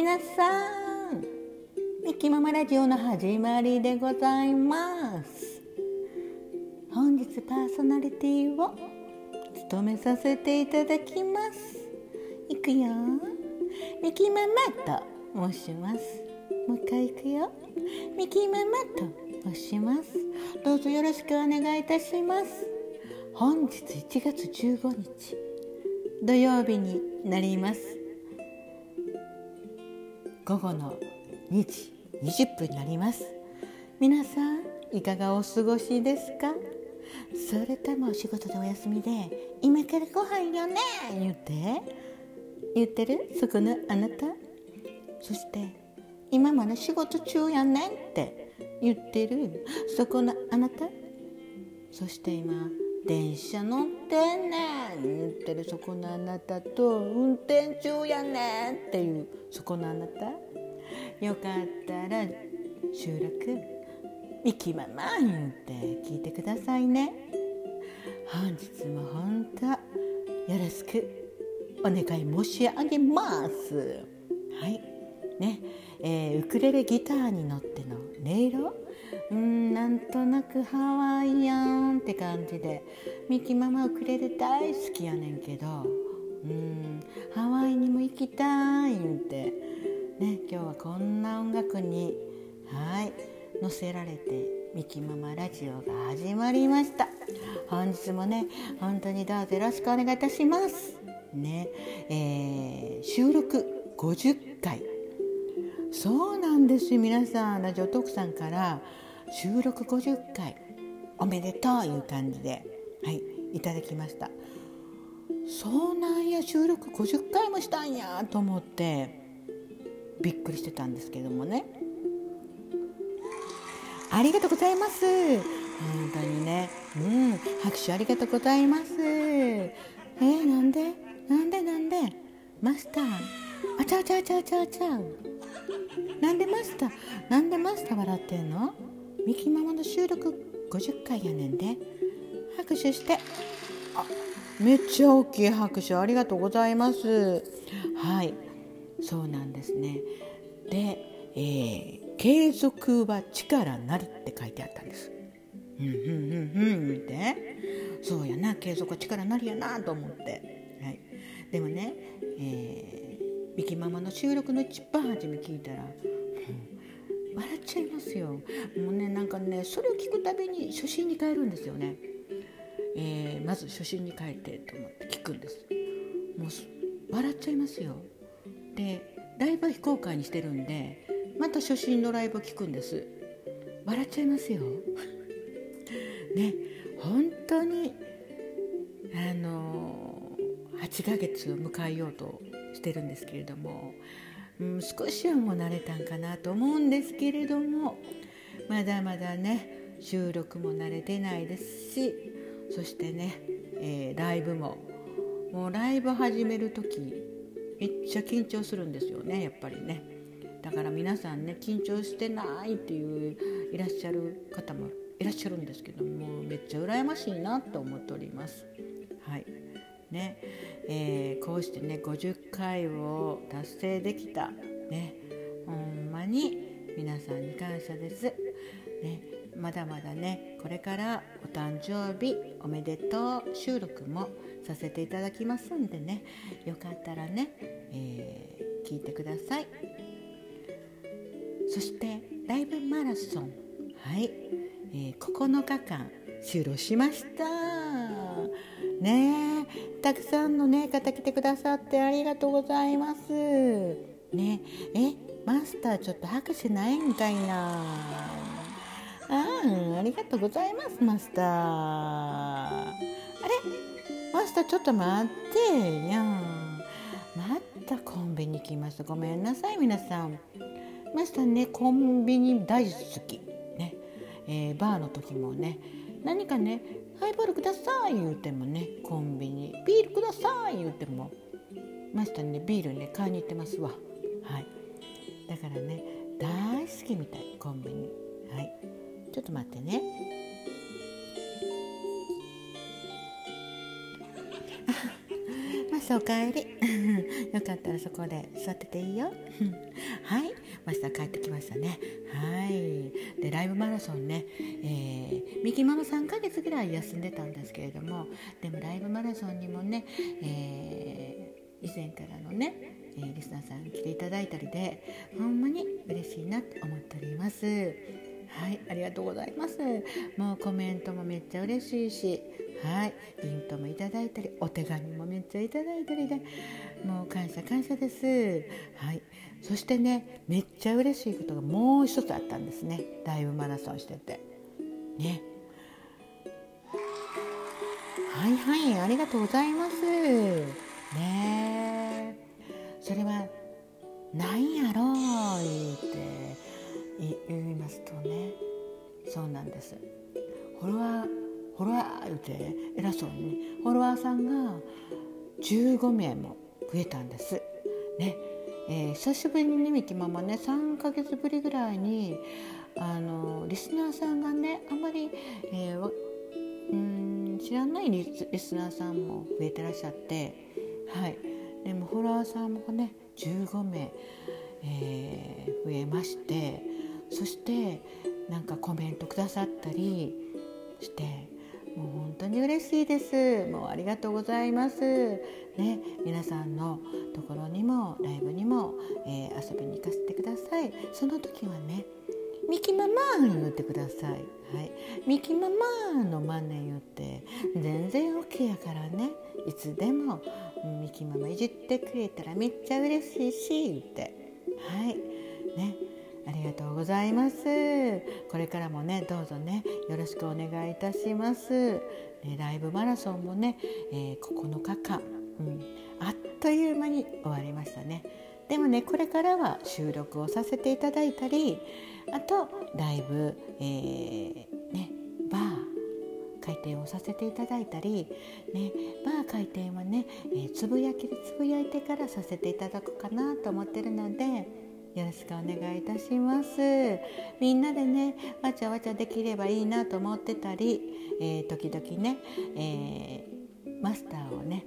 皆さんミキママラジオの始まりでございます。本日パーソナリティを務めさせていただきます。いくよ。ミキママと申します。もう一回いくよ。ミキママと申します。どうぞよろしくお願いいたします。本日1月15日土曜日になります。午後の2時20分になります。皆さんいかがお過ごしですか？それともお仕事でお休みで今からご飯よね？言って。言ってる？そこのあなた？そして今まで仕事中やねんって言ってる？そこのあなた？そして今車乗ってんねん言ってるそこのあなたと運転中やねんっていう。そこのあなた？よかったら収録ミキママ言って聞いてくださいね。本日も本当よろしくお願い申し上げます。はい。ね、えー、ウクレレギターに乗っての音色？うんなんとなくハワイアンって感じで。ミキママウクレレ大好きやねんけどうんハワイにも行きたい言うて。ね今日はこんな音楽にはい載せられてミキママラジオが始まりました。本日もね本当にどうぞよろしくお願いいたします。ねえー、収録50回。そうなんです。皆さんラジオ徳さんから収録50回おめでとういう感じで。はいいただきました。そうなんや収録50回もしたんやと思ってびっくりしてたんですけどもね。ありがとうございます。本当にね。うん。拍手ありがとうございます。えー、なんで？なんで？なんで？マスター。あちゃうちゃうちゃうちゃうちゃう。なんでマスター？なんでマスター笑ってんの？ミキママの収録50回やねんで。拍手して。あめっちゃ大きい拍手ありがとうございます。はい。そうなんですね。で、えー、継続は力なりって書いてあったんです。うんうんうんうん見て。そうやな継続は力なりやなと思って、はい、でもね、えー、ミキママの収録の一番初め聞いたら、笑っちゃいますよ。もうねなんかねそれを聞くたびに初心に帰るんですよね、えー、まず初心に帰ってと思って聞くんです。もう笑っちゃいますよ。でライブは非公開にしてるんでまた初心のライブを聞くんです。笑っちゃいますよ。ね本当にあの8ヶ月を迎えようとしてるんですけれどもうん、少しはもう慣れたんかなと思うんですけれどもまだまだね収録も慣れてないですしそしてね、えー、ライブも。もうライブ始める時めっちゃ緊張するんですよねやっぱりね。だから皆さんね緊張してないっていういらっしゃる方もいらっしゃるんですけどもめっちゃ羨ましいなと思っております。はい。ね。えー、こうしてね50回を達成できた。ね。ほんまに皆さんに感謝です、ね、まだまだねこれからお誕生日おめでとう収録もさせていただきますんでねよかったらね、えー、聞いてください。そしてライブマラソン。はい、えー、9日間終了しました。ねたくさんのね方来てくださってありがとうございます。ねえマスターちょっと拍手ないんかいな。あありがとうございますマスター。あれ？マスターちょっと待って。やんまたコンビニ来ました。ごめんなさい皆さん。マスターねコンビニ大好き。ね、えー、バーの時もね。何かねハイボールください言うてもねコンビニ。ビールください言うても。ましたねビールね買いに行ってますわ。はい。だからね大好きみたいコンビニ。はい。ちょっと待ってね。マスおかえり。よかったらそこで座ってていいよ。はい。マスター帰ってきましたね。はい。でライブマラソンね、えー、ミキママ3ヶ月ぐらい休んでたんですけれども。でもライブマラソンにもね、えー、以前からのねえ、リスナーさん来ていただいたりでほんまに嬉しいなって思っております。はいありがとうございます。もうコメントもめっちゃ嬉しいしはいリントもいただいたりお手紙もめっちゃいただいたりでもう感謝感謝です。はいそしてねめっちゃ嬉しいことがもう一つあったんですね。ライブマラソンしてて。ね。はいはいありがとうございます。ね。それは何やろう。です。フォロワーフォロワー言うて偉そうにフォロワーさんが15名も増えたんです。ね。えー、久しぶりにミキママね3ヶ月ぶりぐらいにあのリスナーさんがねあんまり、えー、うん知らないリスナーさんも増えてらっしゃってはい。でもフォロワーさんもね15名、えー、増えましてそしてなんかコメントくださったりしてもう本当に嬉しいです。もうありがとうございます。ね皆さんのところにもライブにも、えー、遊びに行かせてください。その時はねミキママ言ってください。はい、ミキママのマネ言って全然 OK やからね。いつでもミキママいじってくれたらめっちゃ嬉しいし言って。はい。ね。ありがとうございます。これからもねどうぞねよろしくお願いいたします、ね、ライブマラソンもね、えー、9日間、うん、あっという間に終わりましたね。でもねこれからは収録をさせていただいたりあとライブ、えー、ねバー開店をさせていただいたり、ね、バー開店はね、えー、つぶやきでつぶやいてからさせていただくかなと思ってるのでよろしくお願いいたします。みんなでねわちゃわちゃできればいいなと思ってたり、えー、時々ね、えー、マスターをね、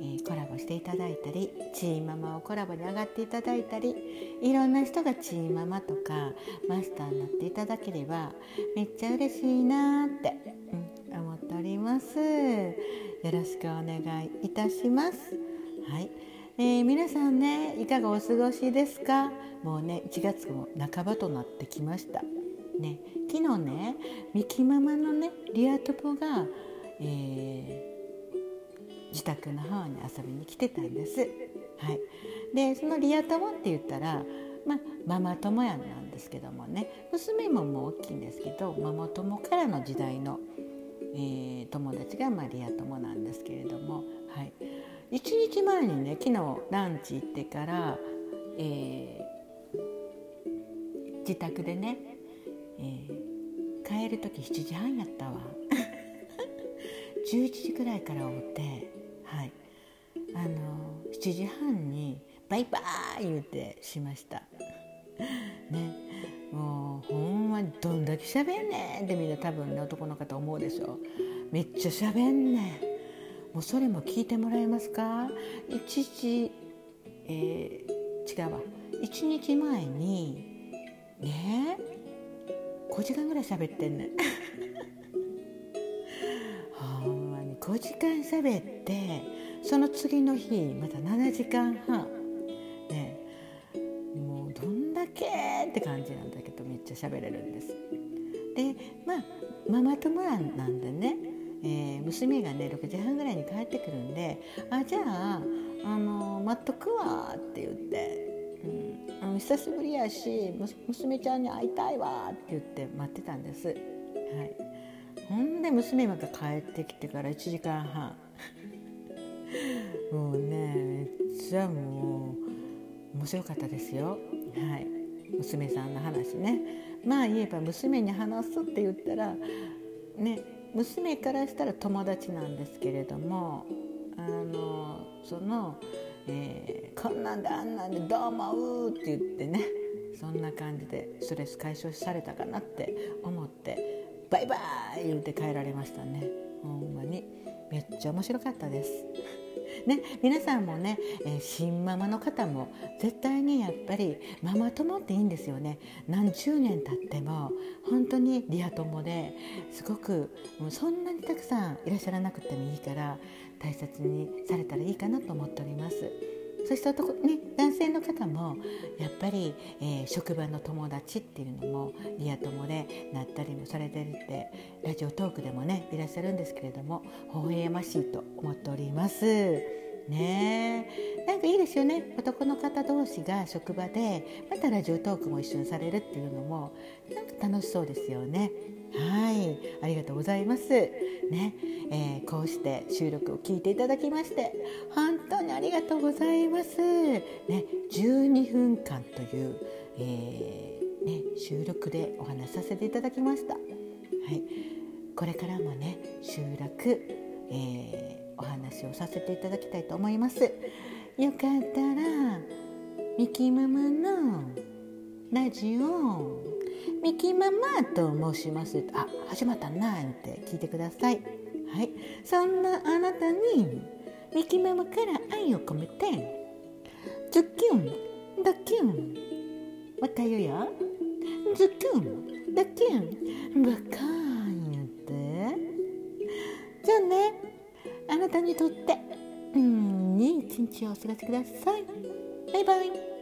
えー、コラボしていただいたりチーママをコラボに上がっていただいたりいろんな人がチーママとかマスターになっていただければめっちゃ嬉しいなって、うん、思っております。よろしくお願いいたします。はい。えー、皆さんねいかがお過ごしですか？もうね1月も半ばとなってきました。ね昨日ねミキママのねリアトポが、えー、自宅の方に遊びに来てたんです。はい。でそのリア友って言ったらまあ、ママ友やなんですけどもね娘ももう大きいんですけどママ友からの時代の、えー、友達がマリア友なんですけれども、はい、1日前にね昨日ランチ行ってから、えー、自宅でね、えー、帰る時7時半やったわ。11時くらいからおってはい。あの7時半にバイバーイ言うてしました。ね。もうほんまにどんだけ喋んねんってみんな多分ね男の方思うでしょ。めっちゃ喋んねん。もうそれも聞いてもらえますか？一時、えー、違うわ。1日前にね5時間ぐらい喋ってんねん。ほんまに。5時間喋ってその次の日また7時間半。ねもうどんだけって感じなんだけどめっちゃ喋れるんです。でまあママ友なんでねえー、娘がね6時半ぐらいに帰ってくるんで「あじゃあ、あの待っとくわ」って言って、うん、あの久しぶりやし娘ちゃんに会いたいわって言って待ってたんです。はい、ほんで娘が帰ってきてから1時間半もうねめっちゃもう面白かったですよ。はい娘さんの話ねまあ言えば娘に話すって言ったらね娘からしたら友達なんですけれどもあのその、えー、こんなんであんなんでどう思うって言ってねそんな感じでストレス解消されたかなって思ってバイバイ言って帰られましたね。ほんまに。めっちゃ面白かったです。ね皆さんもね、え、新ママの方も絶対にやっぱりママ友っていいんですよね何十年経っても本当にリア友ですごくもうそんなにたくさんいらっしゃらなくてもいいから大切にされたらいいかなと思っております。そして男、ね、男性の方もやっぱり、えー、職場の友達っていうのもリア友でなったりもされてるってラジオトークでもねいらっしゃるんですけれども微笑ましいと思っております。ねなんかいいですよね男の方同士が職場でまたラジオトークも一緒にされるっていうのもなんか楽しそうですよね。はいありがとうございます。ね、えー、こうして収録を聞いていただきまして本当にありがとうございます。ね、12分間という、えー、ね、収録でお話しさせていただきました。はい、これからもね収録、えー、お話をさせていただきたいと思います。よかったらミキママのラジオミキママと申します。あ始まったなって聞いてください。はい。そんなあなたにミキママから愛を込めてズキュンドキュン。また言うよ。ズキュンドキュン。バカー言って。じゃあねあなたにとってうんいい一日をお過ごしください。バイバイ。